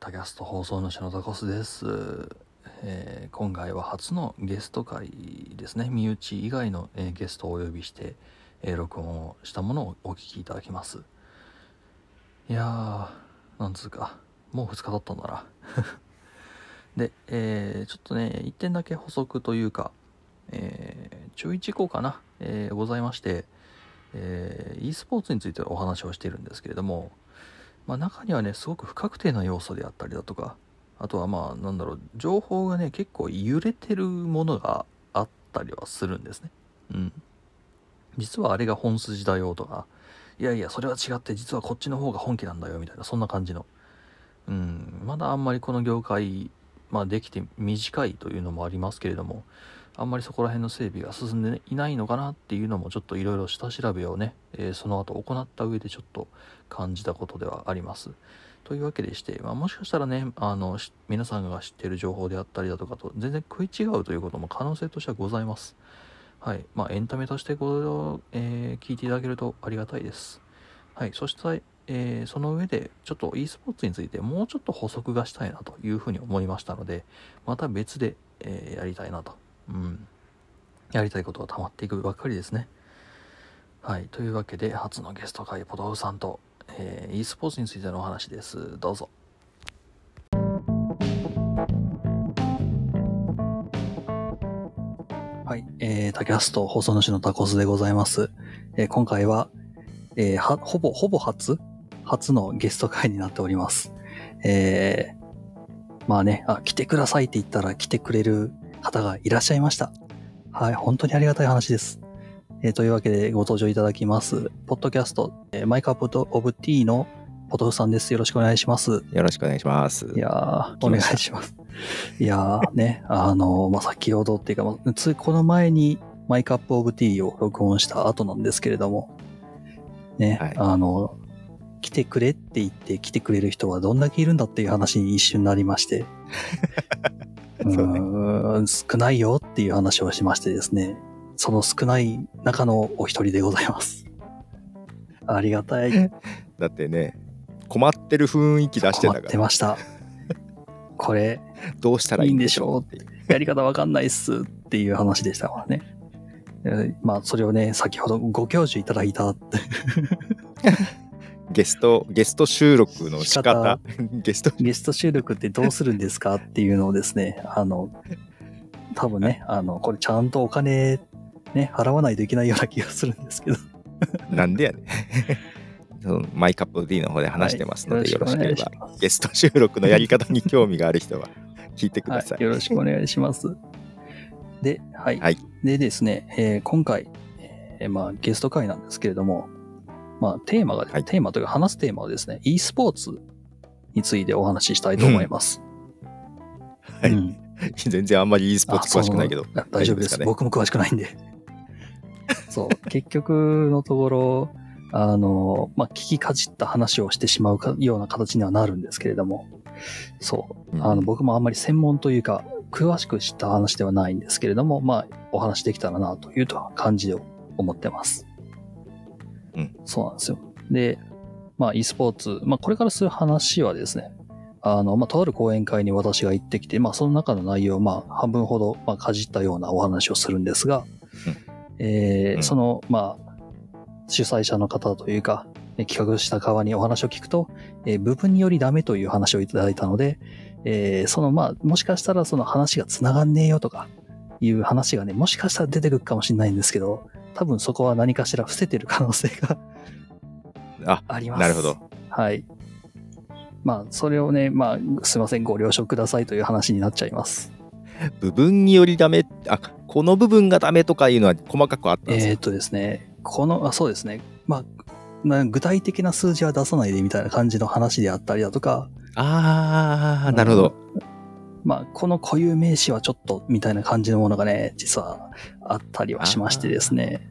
タキャスト放送主のタコスです、えー今回は初のゲスト会ですね。身内以外の、えーゲストをお呼びして、えー録音をしたものをお聞きいただきます。いやーなんつうか。もう2日経ったんだな。で、えちょっとね1点だけ補足というか、えー注意事項かな、えございまして、えー e スポーツについてお話をしているんですけれどもまあ、中にはねすごく不確定な要素であったりだとかあとはまあなんだろう情報がね結構揺れてるものがあったりはするんですね。うん。実はあれが本筋だよとかいやいやそれは違って実はこっちの方が本気なんだよみたいなそんな感じの。うん。まだあんまりこの業界まあできて短いというのもありますけれどもあんまりそこら辺の整備が進んでいないのかなっていうのもちょっといろいろ下調べをね、えーその後行った上でちょっと感じたことではあります。というわけでして、まあ、もしかしたらねあの皆さんが知っている情報であったりだとかと全然食い違うということも可能性としてはございます。はいまあ、エンタメとしてご、えー聞いていただけるとありがたいです。はい、そして、えーその上でちょっと e スポーツについてもうちょっと補足がしたいなというふうに思いましたのでまた別で、えーやりたいなと、うん、やりたいことが溜まっていくばっかりですね。はい、というわけで初のゲスト会ポトフさんと、えー e スポーツについてのお話です。どうぞ。はい、えー、タキャスト放送主のタコスでございます、えー今回は、えーはほぼほぼ初？初のゲスト会になっております。えー、まあねあ来てくださいって言ったら来てくれる方がいらっしゃいましたはい本当にありがたい話ですえーというわけでご登場いただきます。ポッドキャスト、えーマイカップオブティーのポトフさんです。よろしくお願いします。よろしくお願いします。いやー、お願いします。いやー、ね、あのーまあ、先ほどっていうか、まあついこの前にマイカップオブティーを録音した後なんですけれども、ね、はいあの来てくれって言って来てくれる人はどんだけいるんだっていう話に一瞬なりまして、う そうねーん少ないよっていう話をしましてですね、その少ない中のお一人でございます。ありがたい。だってね、困ってる雰囲気出して困ったから、てました。これ、どうしたらいいんでしょうって。やり方わかんないっすっていう話でしたからね。えーまあ、それをね、先ほどご教授いただいたって、ゲスト、ゲスト収録の仕仕方。方、ゲスト、ゲスト収録ってどうするんですかっていうのをですね、あの、多分ね、あの、これちゃんとお金、ね、払わないといけないような気がするんですけど。なんでやね マイカップ D の方で話してますので、はい。よろしければ。ゲスト収録のやり方に興味がある人は聞いてください。はい、よろしくお願いします。で、はい。はい。でですね、えー今回、えーまあ、ゲスト会なんですけれども、まあ、テーマが、はいテーマというか話すテーマはですね、e スポーツについてお話ししたいと思います。はいうん全然あんまり e スポーツ詳しくないけど大丈夫ですかね？僕も詳しくないんで。そう。結局のところ、あの、まあ、聞きかじった話をしてしまうかような形にはなるんですけれども、そう。うんあの、僕もあんまり専門というか、詳しく知った話ではないんですけれども、まあ、お話できたらなという感じで思ってます。うん。そうなんですよ。で、まあ、e スポーツ、まあ、これからする話はですね、あの、まあ、とある講演会に私が行ってきて、まあ、その中の内容を、まあ、半分ほど、まあ、かじったようなお話をするんですが、えーうんその、まあ、主催者の方というか、え企画した側にお話を聞くと、えー部分によりダメという話をいただいたので、えーその、まあ、もしかしたらその話が繋がんねえよとか、いう話がね、もしかしたら出てくるかもしれないんですけど、多分そこは何かしら伏せてる可能性があ、あります。なるほど。はい。まあ、それをね、まあ、すいません、ご了承くださいという話になっちゃいます。部分によりダメ、あ、この部分がダメとかいうのは細かくあったんですよえーっとですね、この、あそうですね、まあ、な具体的な数字は出さないでみたいな感じの話であったりだとか、ああ、なるほど。まあ、この固有名詞はちょっとみたいな感じのものがね、実はあったりはしましてですね。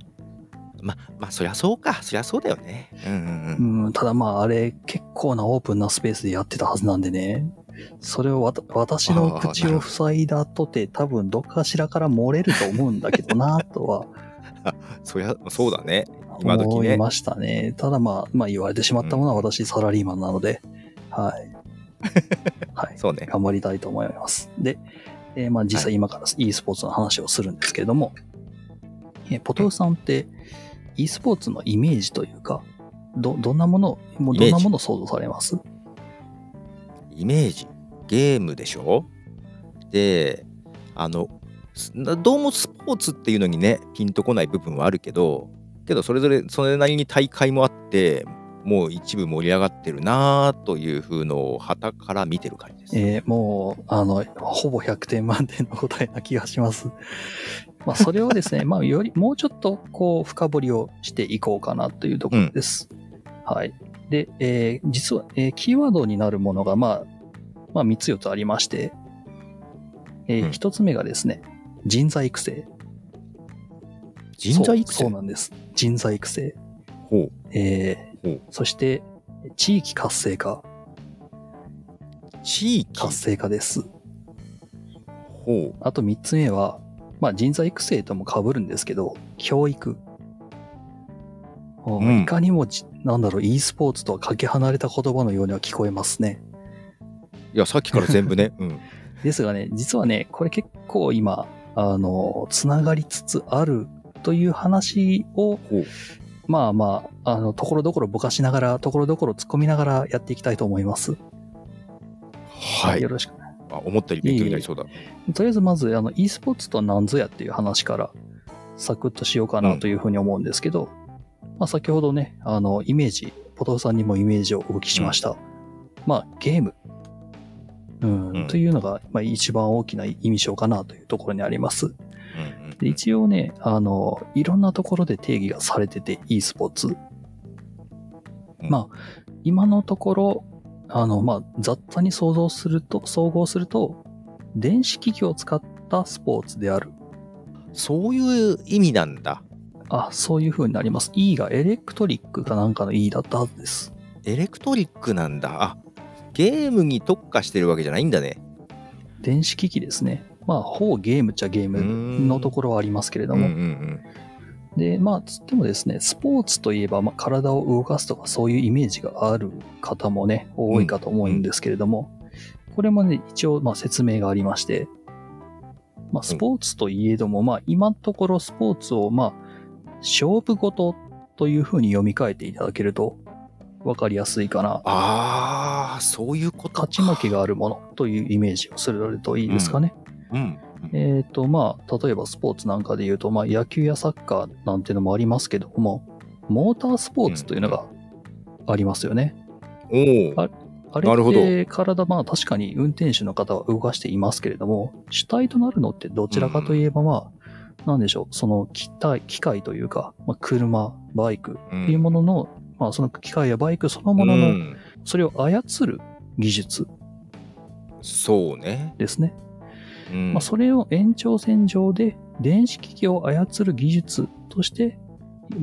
ま、まあ、そりゃそうか。そりゃそうだよね。うんうんうん。うん、ただまあ、あれ、結構なオープンなスペースでやってたはずなんでね、それをわた私の口を塞いだとて、多分どっかしらから漏れると思うんだけどな、とは そりゃ、そうだね。今時ね。思いましたね。ただまあ、まあ言われてしまったものは私サラリーマンなので、はい。はい。そうね。頑張りたいと思います。で、えーまあ実際今から e スポーツの話をするんですけれども、えーポトフさんって e スポーツのイメージというか、ど、どんなもの、もうどんなものを想像されます？イメージゲームでしょ？であのすどうもスポーツっていうのにねピンとこない部分はあるけどけどそれぞれそれなりに大会もあってもう一部盛り上がってるなという風のを旗から見てる感じです。えーもう、あの、ほぼ100点満点の答えな気がします。まあ、それをですね、まあ、より、もうちょっと、こう、深掘りをしていこうかなというところです。はい。で、えー実は、えーキーワードになるものが、まあ、まあ、3つ4つありまして、えうん1つ目がですね、人材育成。人材育成？そうなんです。人材育成。ほうえーほうそして、地域活性化。地域？活性化です。ほうあと3つ目は、まあ人材育成とも被るんですけど、教育。おうんいかにもじ、なんだろう、e スポーツとはかけ離れた言葉のようには聞こえますね。いやさっきから全部ね、うん、ですがね、実はね、これ結構今、あの、つながりつつあるという話を、ほうまあまあ、あの、ところどころぼかしながら、ところどころ突っ込みながらやっていきたいと思います。はいよろしく。あ思ったより勉強になりそうだとりあえずまず、あの、e スポーツとは何ぞやっていう話から、サクッとしようかなというふうに思うんですけど、まあ先ほどね、あの、イメージ、ポトフさんにもイメージをお聞きしました。まあ、ゲーム。うん、うんというのが、まあ一番大きな印象かなというところにあります。で一応ね、あの、いろんなところで定義がされてて、e スポーツ。うんまあ、今のところ、あの、まあ、雑多に想像すると、総合すると、電子機器を使ったスポーツである。そういう意味なんだあ、そういう風になります。E がエレクトリックかなんかの E だったはずです。エレクトリックなんだあゲームに特化してるわけじゃないんだね電子機器ですね。まあ、ほぼゲームっちゃゲームのところはありますけれどうんうも。んで、まあ、つってもですね、スポーツといえば、まあ、体を動かすとかそういうイメージがある方もね、多いかと思うんですけれども、これもね、一応、まあ、説明がありまして、まあ、スポーツといえども、まあ、今のところスポーツを、まあ、勝負事というふうに読み替えていただけると、わかりやすいかな。ああそういうことか勝ち負けがあるものというイメージをするといいですかね。うんえっ、と、まあ、例えばスポーツなんかで言うと、まあ、野球やサッカーなんていうのもありますけども、モータースポーツというのがありますよね。おおああれなるほど。って体、まあ確かに運転手の方は動かしていますけれども、主体となるのってどちらかといえば、まあ、なんでしょう、その機体、機械というか、まあ、車、バイクっていうものの、まあその機械やバイクそのものの、うん。それを操る技術そうね、ですね。うんまあ、それを延長線上で電子機器を操る技術として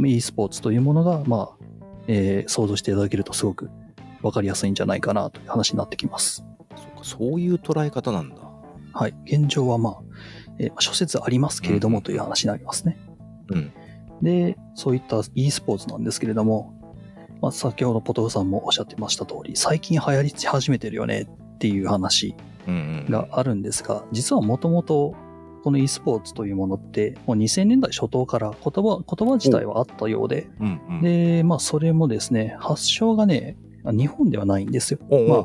e スポーツというものが、まあえー想像していただけるとすごくわかりやすいんじゃないかなという話になってきます。そうかそういう捉え方なんだはい。現状はまあ、えー諸説ありますけれどもという話になりますね。うんで、そういった e スポーツなんですけれども、まあ、先ほどポトフさんもおっしゃってました通り、最近流行り始めてるよねっていう話があるんですが、実はもともとこの e スポーツというものって、もう2000年代初頭から言葉、言葉自体はあったようで、うんうん。で、まあそれもですね、発祥がね、日本ではないんですよ。まあ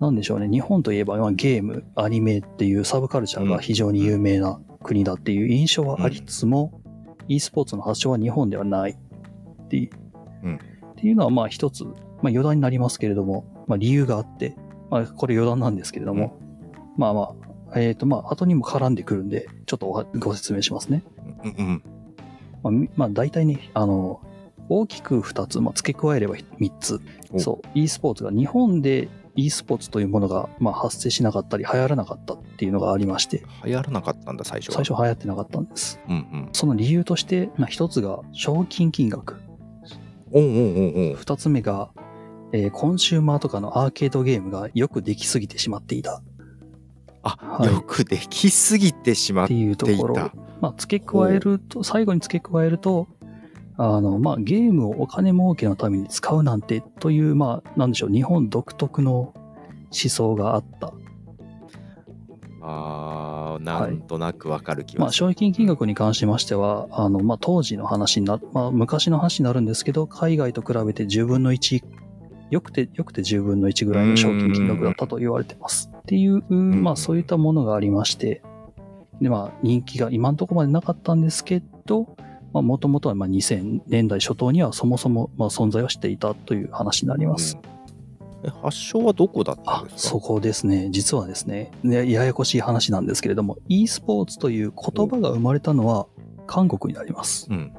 なんでしょうね、日本といえばまあゲーム、アニメっていうサブカルチャーが非常に有名な国だっていう印象はありつつも、e スポーツの発祥は日本ではない。っていう。うん。っていうのはまあ一つ、まあ余談になりますけれども、まあ理由があって、まあこれ余談なんですけれども、まあまあ、えっ、とまあ後にも絡んでくるんで、ちょっとご説明しますね。うんうんまあ、みまあ大体ね、あの、大きく二つ、まあ付け加えれば三つ。おそう、e スポーツが日本で e スポーツというものが、まあ、発生しなかったり流行らなかったっていうのがありまして、流行らなかったんだ最初は最初流行ってなかったんです。うんうんその理由として、まあ、一つが賞金金額。おうおうおうおう二つ目が、えーコンシューマーとかのアーケードゲームがよくできすぎてしまっていたあ、はいよくできすぎてしまってっいうとていころた。まあ、付け加えると、最後に付け加えると、あの、まあ、ゲームをお金儲けのために使うなんてという、まあ、なんでしょう、日本独特の想があった。あーなんとなくわかる気まあ、がする。賞金金額に関しましては、あの、まあ、当時の話になる、まあ、昔の話になるんですけど、海外と比べて10分の1、よくて、よくて10分の1ぐらいの賞金金額だったと言われてます。っていう、まあ、そういったものがありまして、で、まあ、人気が今のところまでなかったんですけど、まあ、もともとはまあ2000年代初頭にはそもそもまあ存在はしていたという話になります。うんえ発祥はどこだったんあですか？そこですね。実はですねね、ややこしい話なんですけれども、e スポーツという言葉が生まれたのは韓国になります。うん。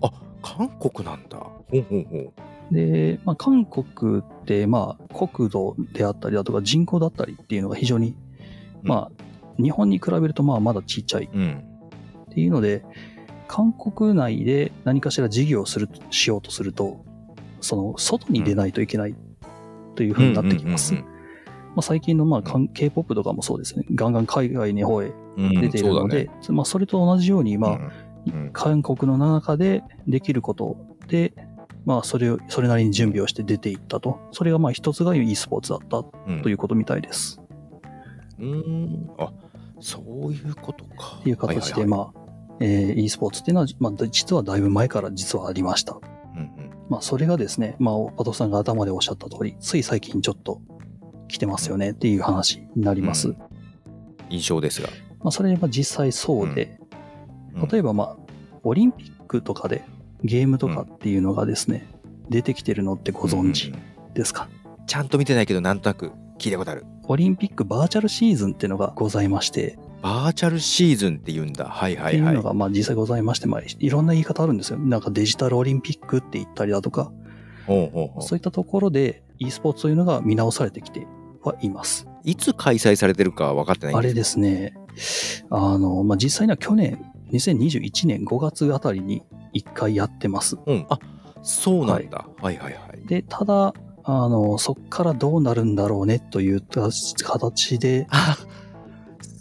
あ韓国なんだ。ほうほうほう。で、まあ、韓国って、まあ、国土であったりだとか人口だったりっていうのが非常に、まあ、日本に比べるとまあまだちっちゃいうん。っていうので、韓国内で何かしら事業をする、しようとすると、その、外に出ないといけないというふうになってきます。最近のまあ K-POP とかもそうですね。ガンガン海外の方へうんうん出ているので、まあ、それと同じように、まあ、うんうん韓国の中でできることで、まあ、それを、それなりに準備をして出ていったと。それがまあ一つが e スポーツだったうんということみたいです。うーん。あそういうことか。っていう形で、あ。まあ、えー e スポーツっていうのは、まあ、実はだいぶ前から実はありました。うんうんまあ、それがですね、まあ、パトさんが頭でおっしゃった通り、つい最近ちょっと来てますよねっていう話になります。うん印象ですが。まあ、それは実際そうで、例えば、まあ、オリンピックとかでゲームとかっていうのがですね、出てきてるのってご存知うんうんですか、ちゃんと見てないけど、なんとなく聞いたことある。オリンピックバーチャルシーズンっていうのがございまして、バーチャルシーズンって言うんだ。はいはいはいっていうの。がまあ実際ございまして、まあ、いろんな言い方あるんですよ。なんかデジタルオリンピックって言ったりだとか、ほうほうほうそういったところで e スポーツというのが見直されてきてはいます。いつ開催されてるか分かってないんあれですですね、あの、まあ、実際には去年、2021年5月あたりに1回やってます。うん。あそうなんだ。はいはいはい。で、ただ、あの、そっからどうなるんだろうねという形で、あ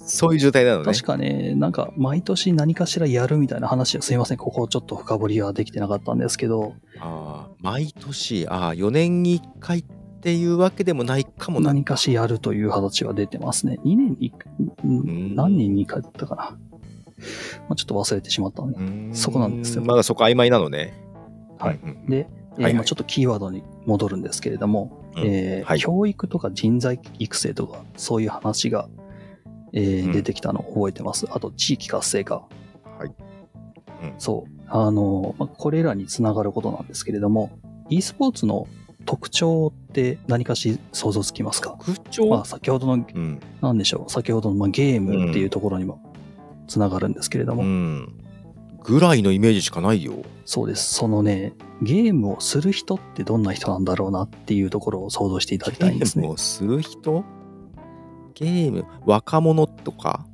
そういう状態なのね。確かね、なんか毎年何かしらやるみたいな話はすいません、ここちょっと深掘りはできてなかったんですけど、あー毎年、ああ、4年に1回っていうわけでもないかもな。何かしやるという形は出てますね。2年に1回、ん何人に1回だったかな。まあ、ちょっと忘れてしまったので。そこなんですよまだそこ曖昧なのね。はいで、えーはいはいまあちょっとキーワードに戻るんですけれども、うんえーはい教育とか人材育成とか、そういう話が、えーうん出てきたのを覚えてます。あと、地域活性化。はい。うんそう。あの、まあこれらにつながることなんですけれども、e スポーツの特徴って何かし想像つきますか？特徴、まあ、先ほどの、うん。なんでしょう、先ほどのまあゲームっていうところにもつながるんですけれども、うん。ぐらいのイメージしかないよ。そうです。そのね、ゲームをする人ってどんな人なんだろうなっていうところを想像していただきたいんですねゲーム。をする人？ゲーム、若者とか？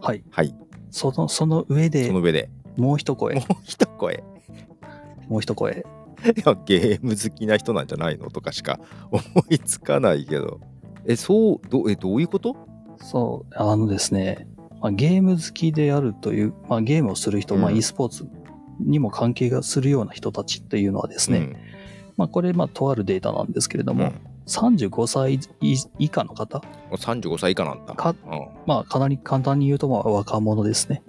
はい。はい。その、その上でその上で。もう一声も、う一声。もう一声。いや、ゲーム好きな人なんじゃないのとかしか思いつかないけど。え、そう、どえどういうこと？そう、あのですね、まあ、ゲーム好きであるという、まあ、ゲームをする人、まあ、うん。e スポーツにも関係がするような人たちっていうのはですね、うん。まあ、これ、まあ、とあるデータなんですけれども、うん。35歳以以下の方、35歳以下なんだ。かうん。まあ、かなり簡単に言うと、まあ、若者ですね。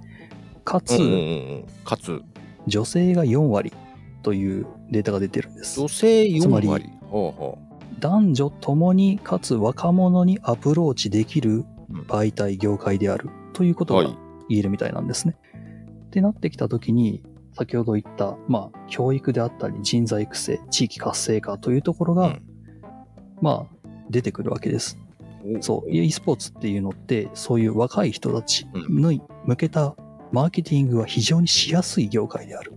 かつ、うんうんうんうん、かつ、女性が4割というデータが出てるんです。女。性4つまり割。ほうほ男女ともにかつ若者にアプローチできるうん。媒体業界であるということがはい言えるみたいなんですね。ってなってきたときに、先ほど言った、まあ、教育であったり人材育成、地域活性化というところが、うんまあ、出てくるわけです。う。そう、e スポーツっていうのって、そういう若い人たちに向けたマーケティングは非常にしやすい業界である。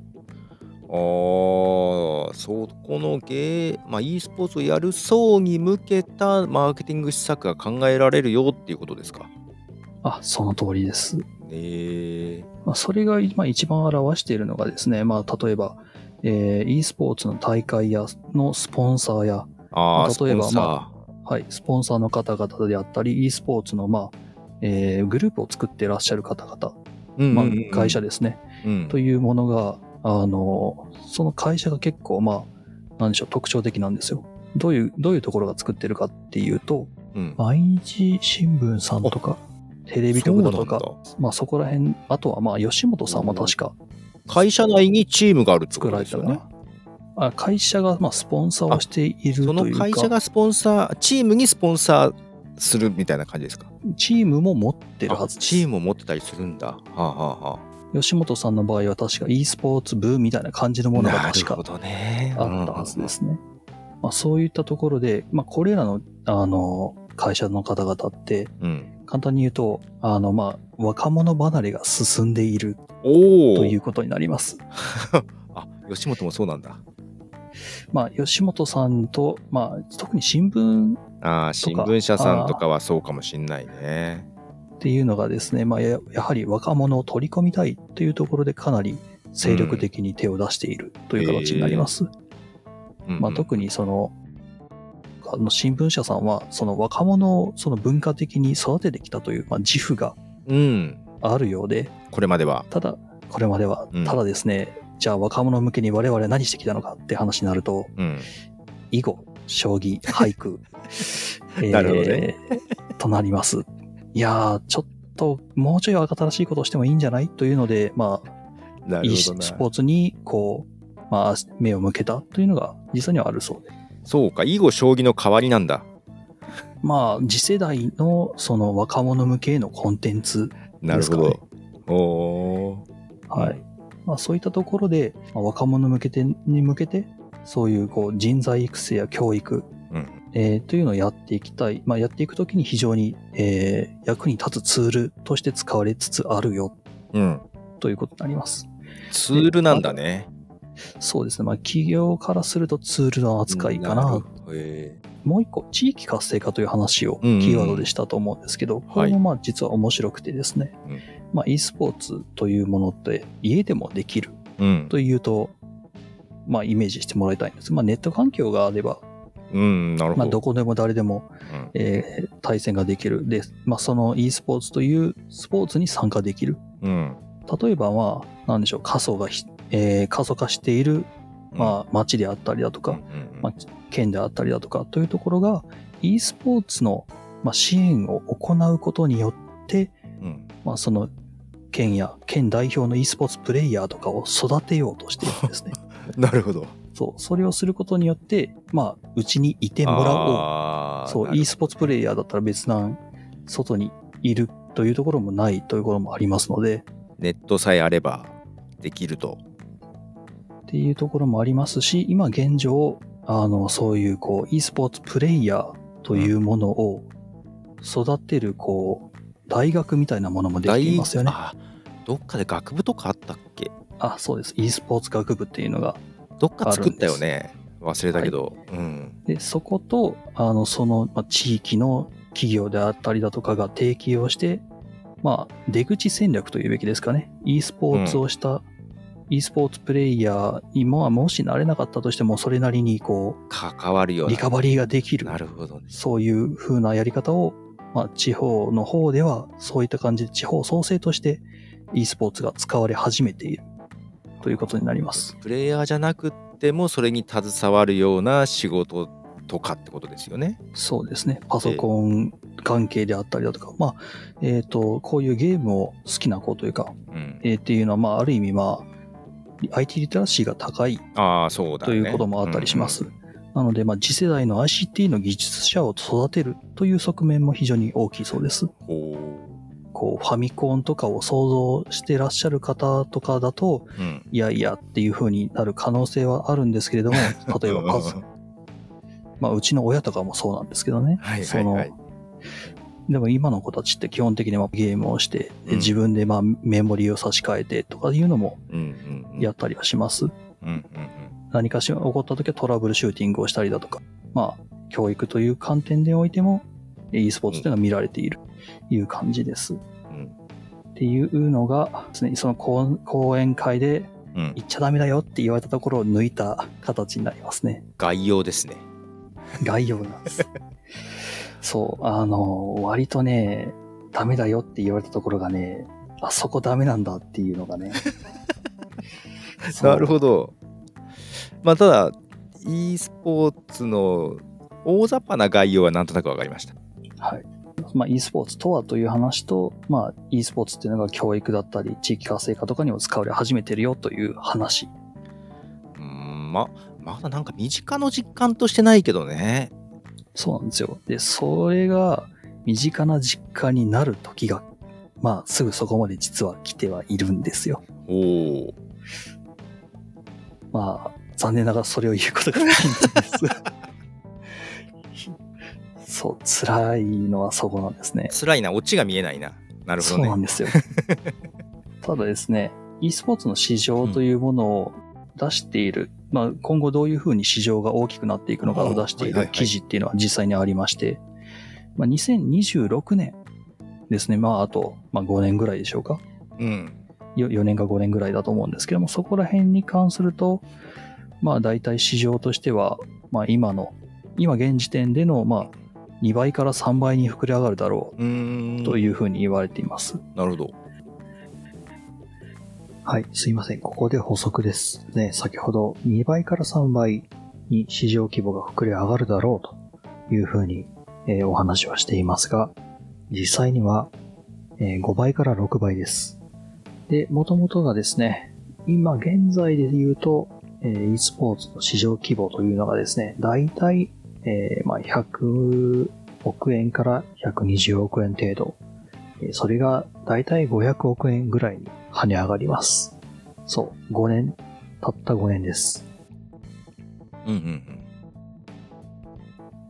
ああ、そこのゲー、まあ、e スポーツをやる層に向けたマーケティング施策が考えられるよっていうことですか？あ、その通りです。ねえ。まあ、それがまあ一番表しているのがですね、まあ、例えば、えー e スポーツの大会やのスポンサーや、ああ、例えばスポンサはい、スポンサーの方々であったり、e スポーツの、まあ、えーグループを作っていらっしゃる方々、ーうんまあうんうん、会社ですね、うんというものが、あの、その会社が結構、まあ、なんでしょう、特徴的なんですよ。どういう、どういうところが作ってるかっていうと、うん。毎日新聞さんとか、テレビ局だとかまあそこら辺、あとはまあ吉本さんも確か会社内にチームがあるってこ作とですよねられたかな。。あ会社がまあスポンサーをしているそのというか、会社がスポンサー、チームにスポンサーするみたいな感じですか？チームも持ってるはずです。チームを持ってたりするんだ。はあ、はあは吉本さんの場合は確か e スポーツ部みたいな感じのあ、ものが確か。あったはずですね。まあ、そういったところで、まあ、これらのあの会社の方々ってうん。うん。簡単に言うとあの、まあ、若者離れが進んでいる。ということになります。あ、吉本もそうなんだ。まあ、吉本さんと、まあ、特に新聞ああ、新聞社さんとかはそうかもしんないね。っていうのがですね、まあ、ややはり若者を取り込みたいというところでかなり精力的に手を出しているという形になります。うんまあ、特にその、あの新聞社さんは、その若者をその文化的に育ててきたという、まあ、自負がうん。あるようで、これまでは。ただ、これまではうん、ただですね、じゃあ若者向けに我々何してきたのかって話になると、うん。囲碁、将棋、俳句、なるほどねとなります。いやー、ちょっと、もうちょい新しいことをしてもいいんじゃないというので、まあ、な e。スポーツに、こう、まあ、目を向けたというのが実際にはあるそうで。そうか、囲碁将棋の代わりなんだ。まあ、次世代のその若者向けへのコンテンツなるほですかねど。おおはい。まあ、そういったところで、まあ、若者向けてに向けて、そういうこう人材育成や教育、ー。うん。えーというのをやっていきたい。まあ、やっていくときに非常に、えー役に立つツールとして使われつつあるようん。ということになります。ツールなんだね。そうですね。まあ、企業からするとツールの扱いかな。もう一個、地域活性化という話をキうんうんうんーワードでしたと思うんですけど、これもまあ実は面白くてですね、うんまあ e スポーツというものって家でもできる。というと、まあイメージしてもらいたいんです。まあネット環境があれば、うん、ど。まあどこでも誰でも、うんえー対戦ができる。で、まあその e スポーツというスポーツに参加できる。うん。例えばまあ、なんでしょう、過疎がひ、えー過疎化している、まあ町であったりだとか、まあ、県であったりだとかというところが e スポーツの、まあ、支援を行うことによって、うんまあ、その県や県代表の e スポーツプレイヤーとかを育てようとしているんですね。なるほど。そう、それをすることによって、まあ、うちにいてもらおう。そう、e スポーツプレイヤーだったら別段外にいるというところもないということもありますので、ネットさえあればできると。っていうところもありますし、今現状、あの、そういうこう、e スポーツプレイヤーというものを育てる、こう、大学みたいなものもできていますよね。あどっかで学部とかあったっけ？あ、そうです。e スポーツ学部っていうのが。どっか作ったよね。忘れたけど。うん。で、そこと、あの、その、まあ、地域の企業であったりだとかが提携をして、まあ、出口戦略というべきですかね。e スポーツをした、e スポーツプレイヤーに、まあ、もしなれなかったとしても、それなりに、こう、関わるような。リカバリーができる。なるほどね。そういう風なやり方を、まあ、地方の方では、そういった感じで地方創生として e スポーツが使われ始めているということになります。プレイヤーじゃなくってもそれに携わるような仕事とかってことですよね。そうですね。パソコン関係であったりだとか、まあ、えっ、と、こういうゲームを好きな子というか、うん。えーっていうのは、まあ、ある意味、まあ、IT リテラシーが高いああ、そうだね。ということもあったりします。うんなので、まあ、次世代の ICT の技術者を育てるという側面も非常に大きいそうです。ほこう、ファミコンとかを想像してらっしゃる方とかだと、う。うん。いやいやっていう風になる可能性はあるんですけれども、例えば まあ、うちの親とかもそうなんですけどね。はいそのはいはい。でも今の子たちって基本的にまあゲームをして、でうん自分でまあメモリを差し替えてとかいうのも。やったりはします。何かしら起こった時はトラブルシューティングをしたりだとか、まあ、教育という観点でおいても、e スポーツというのは見られているという感じです。うんうんっていうのが、常にその講講演会でうん。言っちゃダメだよって言われたところを抜いた形になりますね。概要ですね。概要なんです。そう、あの、割とね、ダメだよって言われたところがね、あそこダメなんだっていうのがね。なるほど。まあただ e スポーツの大雑把な概要はなんとなくわかりました。はい。まあ、e スポーツとはという話と、まあ、e スポーツっていうのが教育だったり、地域活性化とかにも使われ始めてるよという話。うーん、ま、まだなんか身近の実感としてないけどね。そうなんですよ。で、それが身近な実感になる時が、まあ、すぐそこまで実は来てはいるんですよ。おお。まあ、残念ながらそれを言うことができないんです。そう、辛いのはそこなんですね。辛いな、オチが見えないな。なるほどね。そうなんですよ。ただですね、e スポーツの市場というものを出している、まあ今後どういうふうに市場が大きくなっていくのかを出している記事っていうのは実際にありまして、まあ2026年ですね、まああと、まあ5年ぐらいでしょうか。うん。よ4年か5年ぐらいだと思うんですけども、そこら辺に関すると、まあ大体市場としては、まあ今の、今現時点での、まあ2倍から3倍に膨れ上がるだろうというふうに言われています。なるほど。はい、すいません。ここで補足です。ね、先ほど2倍から3倍に市場規模が膨れ上がるだろうというふうに、えーお話はしていますが、実際には、えー5倍から6倍です。で、元々がですね、今現在で言うと、えー e スポーツの市場規模というのがですね、だいたい、えーまあ、100億円から120億円程度。それがだいたい500億円ぐらいに跳ね上がります。そう、5年、たった5年です。うんうんう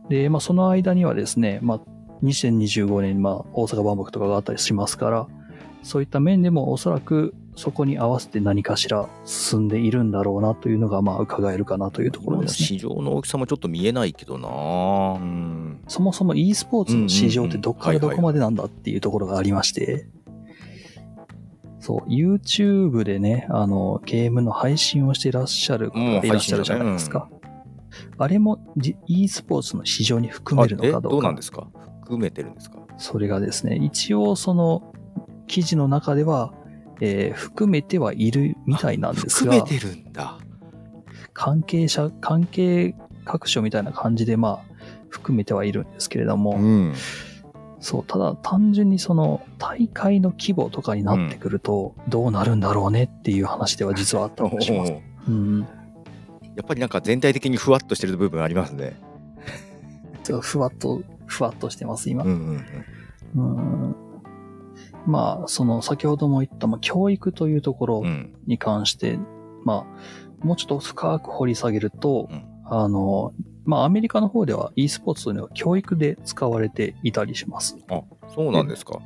ん。で、まあその間にはですね、まあ2025年、まあ大阪万博とかがあったりしますから、そういった面でもおそらくそこに合わせて何かしら進んでいるんだろうなというのがまあ伺えるかなというところですね。市場の大きさもちょっと見えないけどなうん。そもそも e スポーツの市場ってどっからどこまでなんだっていうところがありまして、そう、YouTube でね、あの、ゲームの配信をしていらっしゃる方がいらっしゃるじゃないですか。あれもじ e スポーツの市場に含めるのかどうかどうなん。ですか？含めてるんですか？それがですね、一応その記事の中では、えー含めてはいるみたいなんですが、含めてるんだ。関係者、関係各所みたいな感じで、まあ、含めてはいるんですけれども、うん。そう、ただ単純にその大会の規模とかになってくると、どうなるんだろうねっていう話では実はあったりもします。うん。やっぱりなんか全体的にふわっとしてる部分ありますね。ふわっと、ふわっとしてます、今。うんうんうん。うん。まあ、その先ほども言った、まあ、教育というところうん。に関して、まあ、もうちょっと深く掘り下げると、うんあの、まあ、アメリカの方では e スポーツというのは教育で使われていたりします。あ、そうなんですか。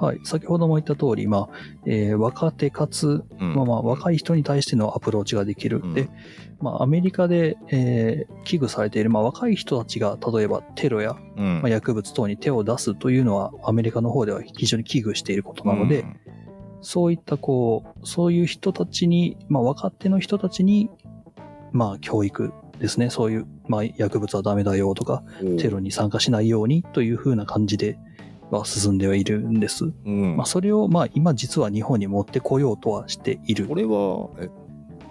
はい。先ほども言った通り、まあ、えー若手かつ、うんまあまあ、若い人に対してのアプローチができる。うんで、まあ、アメリカで、えー危惧されている、まあ、若い人たちが、例えばテロや、うんまあ、薬物等に手を出すというのは、アメリカの方では非常に危惧していることなので、うんそういった、こう、そういう人たちに、まあ、若手の人たちに、まあ、教育ですね。そういう、まあ、薬物はダメだよとか、テロに参加しないようにという風な感じで、は進んではいるんです。うんまあ、それを、まあ、今実は日本に持ってこようとはしているこ。れはえ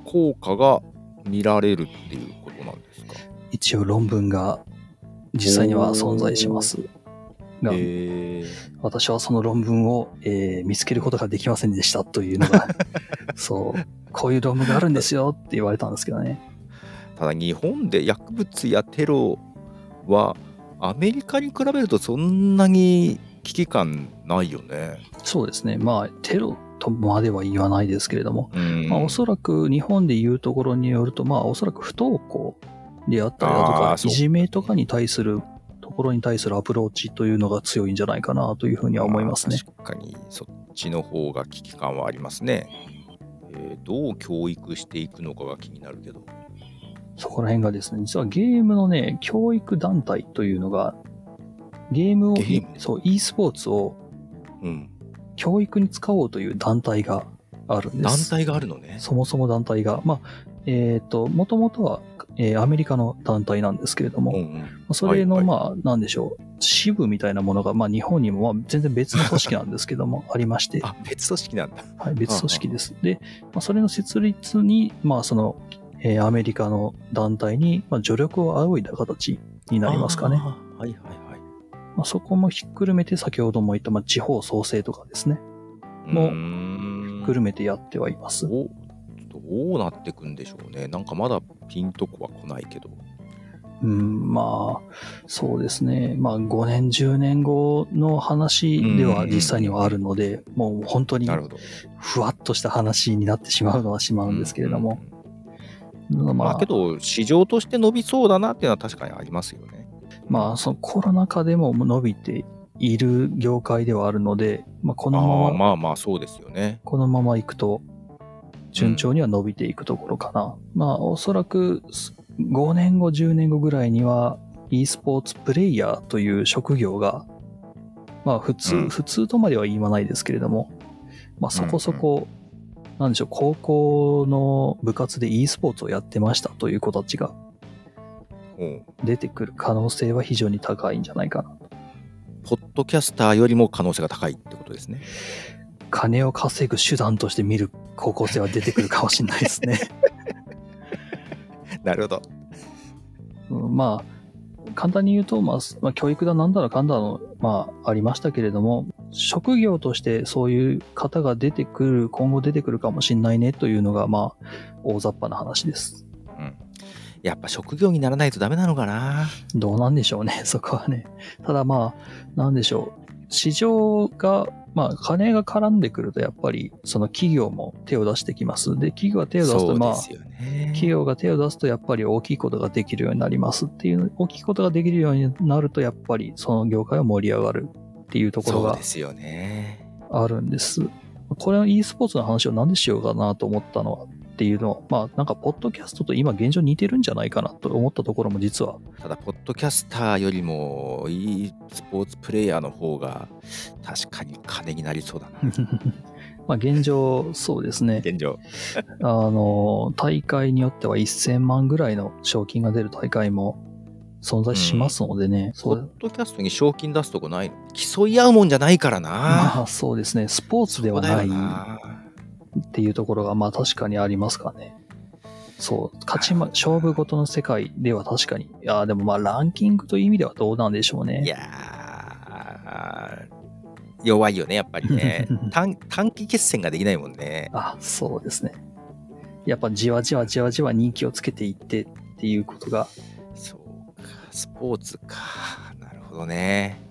効果が見られるっていうことなんですか？一応論文が実際には存在します。が、私はその論文を、えー見つけることができませんでしたというのが、そう、こういう論文があるんですよって言われたんですけどね。ただ日本で薬物やテロはアメリカに比べるとそんなに危機感ないよね。そうですね。まあ、テロとまでは言わないですけれども、うんまあ、おそらく日本で言うところによると、まあ、おそらく不登校であったりだとかいじめとかに対する、ところに対するアプローチというのが強いんじゃないかなというふうには思いますね。まあ確かにそっちの方が危機感はありますね。えーどう教育していくのかが気になるけど。そこら辺がですね、実はゲームのね、教育団体というのが、ゲームを、そう、e スポーツをうん。教育に使おうという団体があるんです。団体があるのね。そもそも団体が、まあ、えっ、と、もともとは、えーアメリカの団体なんですけれども、うんうんまあそれの、はいまあ、なんでしょう、支部みたいなものが、まあ、日本にも、まあ、全然別の組織なんですけども、ありまして、あ別組織なんだ。はい、別組織です。で、まあ、それの設立に、まあ、その、えーアメリカの団体に、まあ、助力を仰いだ形になりますかね。はいはいはい。まあ、そこもひっくるめて先ほども言った、まあ、地方創生とかですね。もひっくるめてやってはいます。どどうなってくんでしょうね。なんかまだピンとこは来ないけど。うん、まあ、そうですね。まあ、5年、10年後の話では実際にはあるので、もう本当に。ふわっとした話になってしまうのはしまうんですけれども。ままあけど、市場として伸びそうだなっていうのは確かにありますよね。まあ、そのコロナ禍でも伸びている業界ではあるので、まあ、このあまま、あまあまあそうですよね。このまま行くと、順調には伸びていくところかな。まあ、おそらく5年後、10年後ぐらいには、e スポーツプレイヤーという職業が、まあ、普通、うん普通とまでは言わないですけれども、まあ、そこそこ、なんでしょう、高校の部活で e スポーツをやってましたという子たちがうん出てくる可能性は非常に高いんじゃないかな。ポッドキャスターよりも可能性が高いってことですね。金を稼ぐ手段として見る高校生は出てくるかもしれないですね。なるほど。うんまあ、簡単に言うと、まあ、まあ、教育だなんだらかんだの、まあ、ありましたけれども、職業としてそういう方が出てくる、今後出てくるかもしれないねというのが、まあ、大雑把な話です。やっぱ職業にならないとダメなのかな。どうなんでしょうね、そこはね。ただまあ、なんでしょう。市場が、まあ、金が絡んでくると、やっぱり、その企業も手を出してきます。で、企業が手を出すと、まあ。企業が手を出すとやっぱり大きいことができるようになりますっていう、大きいことができるようになるとやっぱりその業界は盛り上がるっていうところが。あるんです。これの e スポーツの話を何でしようかなと思ったのはっていうのは、まあなんかポッドキャストと今現状似てるんじゃないかなと思ったところも実はただ、ポッドキャスターよりも e スポーツプレイヤーの方が確かに金になりそうだな。まあ現状そうですね。現状。あの、大会によっては1000万ぐらいの賞金が出る大会も存在しますのでね。そポうッドキャストに賞金出すとこないの？競い合うもんじゃないからな。まあそうですね。スポーツではないっていうところがまあ確かにありますかね。そう。勝ちま、勝負ごとの世界では確かに。いやーでもまあランキングという意味ではどうなんでしょうね。いやー弱いよね、やっぱりね 短。短期決戦ができないもんね。あ、そうですね。やっぱじわじわじわじわ人気をつけていってっていうことが、そうか、スポーツか。なるほどね。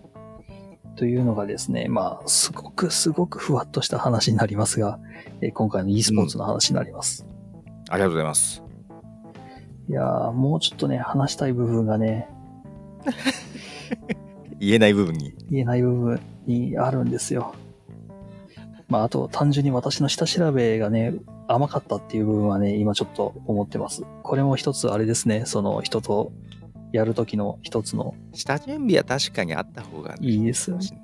というのがですね、まあ、すごくすごくふわっとした話になりますが、えー今回の e スポーツの話になります。ありがとうございます。いやーもうちょっとね、話したい部分がね、言えない部分に。言えない部分にあるんですよ。まあ、あと単純に私の下調べがね、甘かったっていう部分はね、今ちょっと思ってます。これも一つあれですね、その人とやるときの一つの、下準備は確かにあった方がいいですよね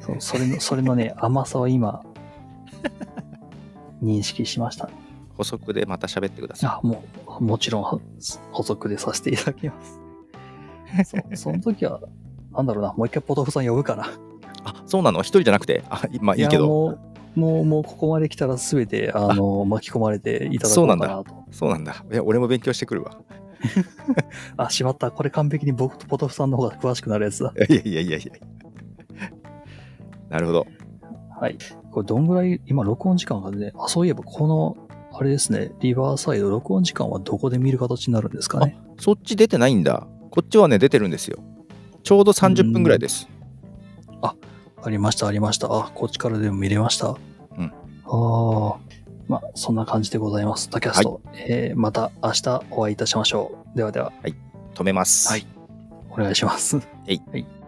そうそれの、それのね、甘さを今、認識しました。補足でまた喋ってくださあ、もう、もちろんは補足でさせていただきます。そうその時は、なんだろうな、もう一回ポトフさん呼ぶかな。い。あ、そうなの？一人じゃなくて？あ、まあいいけど。やもう、もう、もうここまで来たらすべて、あの、巻き込まれていただこうかなと。そうなんだ。いや、俺も勉強してくるわ。あ、しまった。これ完璧に僕とポトフさんの方が詳しくなるやつだ。いやいやいやいや。なるほど。はい。これどんぐらい、今録音時間がね、あ、そういえばこの、あれですね、リバーサイド、録音時間はどこで見る形になるんですかね。そっち出てないんだ。こっちはね、出てるんですよ。ちょうど30分ぐらいです。ありました、ありました。あ、こっちからでも見れました。うん。ああ。まあ、そんな感じでございます。タキャスト。えーまた明日お会いいたしましょう。ではでは、止めます。はいお願いします。はいはい